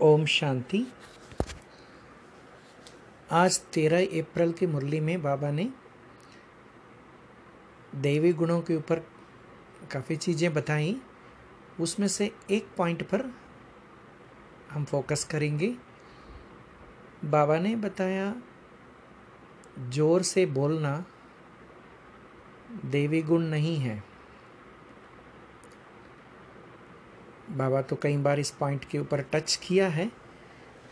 ओम शांति। आज तेरह अप्रैल की मुरली में बाबा ने देवी गुणों के ऊपर काफ़ी चीज़ें बताई। उसमें से एक पॉइंट पर हम फोकस करेंगे। बाबा ने बताया, ज़ोर से बोलना देवी गुण नहीं है। बाबा तो कई बार इस पॉइंट के ऊपर टच किया है।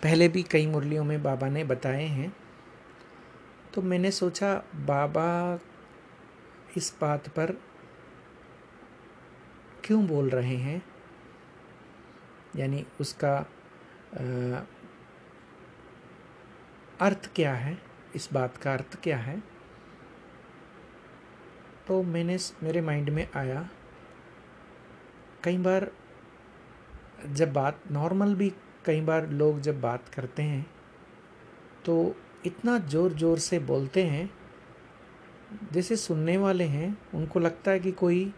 पहले भी कई मुरलियों में बाबा ने बताए हैं। तो मैंने सोचा बाबा इस बात पर क्यों बोल रहे हैं? यानी उसका आ, अर्थ क्या है? इस बात का अर्थ क्या है? तो मैंने मेरे माइंड में आया कई बार जब बात नॉर्मल भी कई बार लोग जब बात करते हैं तो इतना ज़ोर ज़ोर से बोलते हैं, जैसे सुनने वाले हैं, उनको लगता है कि कोई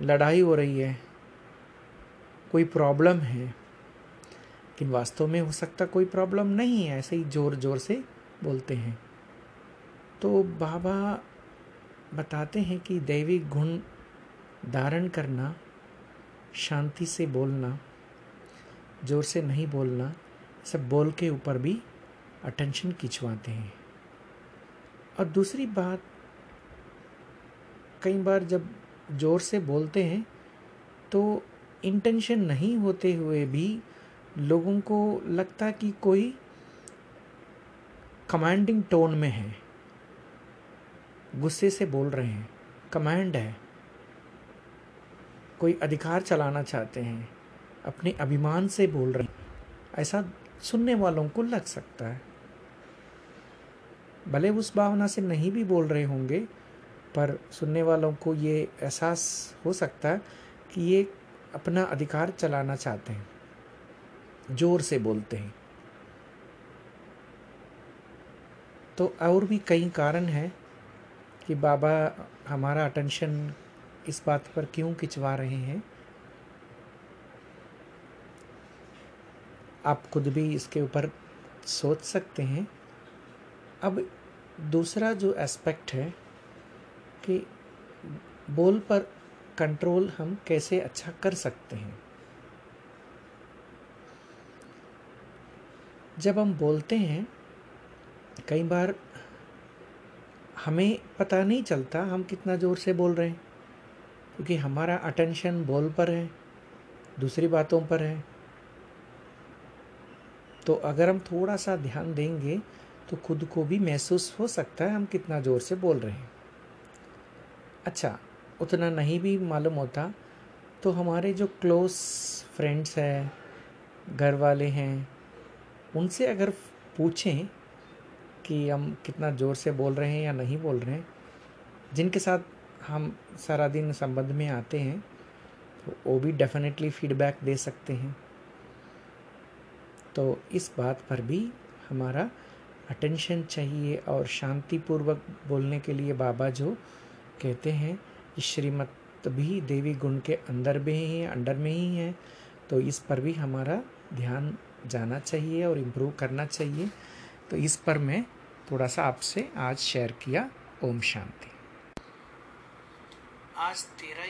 लड़ाई हो रही है, कोई प्रॉब्लम है, लेकिन वास्तव में हो सकता कोई प्रॉब्लम नहीं है, ऐसे ही ज़ोर ज़ोर से बोलते हैं। तो बाबा बताते हैं कि दैविक गुण धारण करना शांति से बोलना, ज़ोर से नहीं बोलना, सब बोल के ऊपर भी अटेंशन खिंचवाते हैं। और दूसरी बात, कई बार जब ज़ोर से बोलते हैं तो इंटेंशन नहीं होते हुए भी लोगों को लगता कि कोई कमांडिंग टोन में है। गुस्से से बोल रहे हैं। कमांड है। कोई अधिकार चलाना चाहते हैं, अपने अभिमान से बोल रहे हैं, ऐसा सुनने वालों को लग सकता है। भले उस भावना से नहीं भी बोल रहे होंगे, पर सुनने वालों को ये एहसास हो सकता है कि ये अपना अधिकार चलाना चाहते हैं, ज़ोर से बोलते हैं। तो और भी कई कारण हैं कि बाबा, हमारा अटेंशन इस बात पर क्यों खिंचवा रहे हैं? आप खुद भी इसके ऊपर सोच सकते हैं। अब दूसरा जो एस्पेक्ट है कि बोल पर कंट्रोल हम कैसे अच्छा कर सकते हैं? जब हम बोलते हैं, कई बार हमें पता नहीं चलता हम कितना ज़ोर से बोल रहे हैं। क्योंकि हमारा अटेंशन बॉल पर है, दूसरी बातों पर है। तो अगर हम थोड़ा सा ध्यान देंगे तो खुद को भी महसूस हो सकता है हम कितना ज़ोर से बोल रहे हैं। अच्छा उतना नहीं भी मालूम होता तो हमारे जो क्लोज फ्रेंड्स हैं, घर वाले हैं, उनसे अगर पूछें कि हम कितना ज़ोर से बोल रहे हैं या नहीं बोल रहे हैं, जिनके साथ हम सारा दिन संबंध में आते हैं तो वो भी डेफिनेटली फीडबैक दे सकते हैं। तो इस बात पर भी हमारा अटेंशन चाहिए और शांतिपूर्वक बोलने के लिए बाबा जो कहते हैं कि श्रीमत भी देवी गुण के अंदर में ही है, अंडर में ही है। तो इस पर भी हमारा ध्यान जाना चाहिए और इम्प्रूव करना चाहिए। तो इस पर मैं थोड़ा सा आपसे आज शेयर किया। ओम शांति। आज तेरह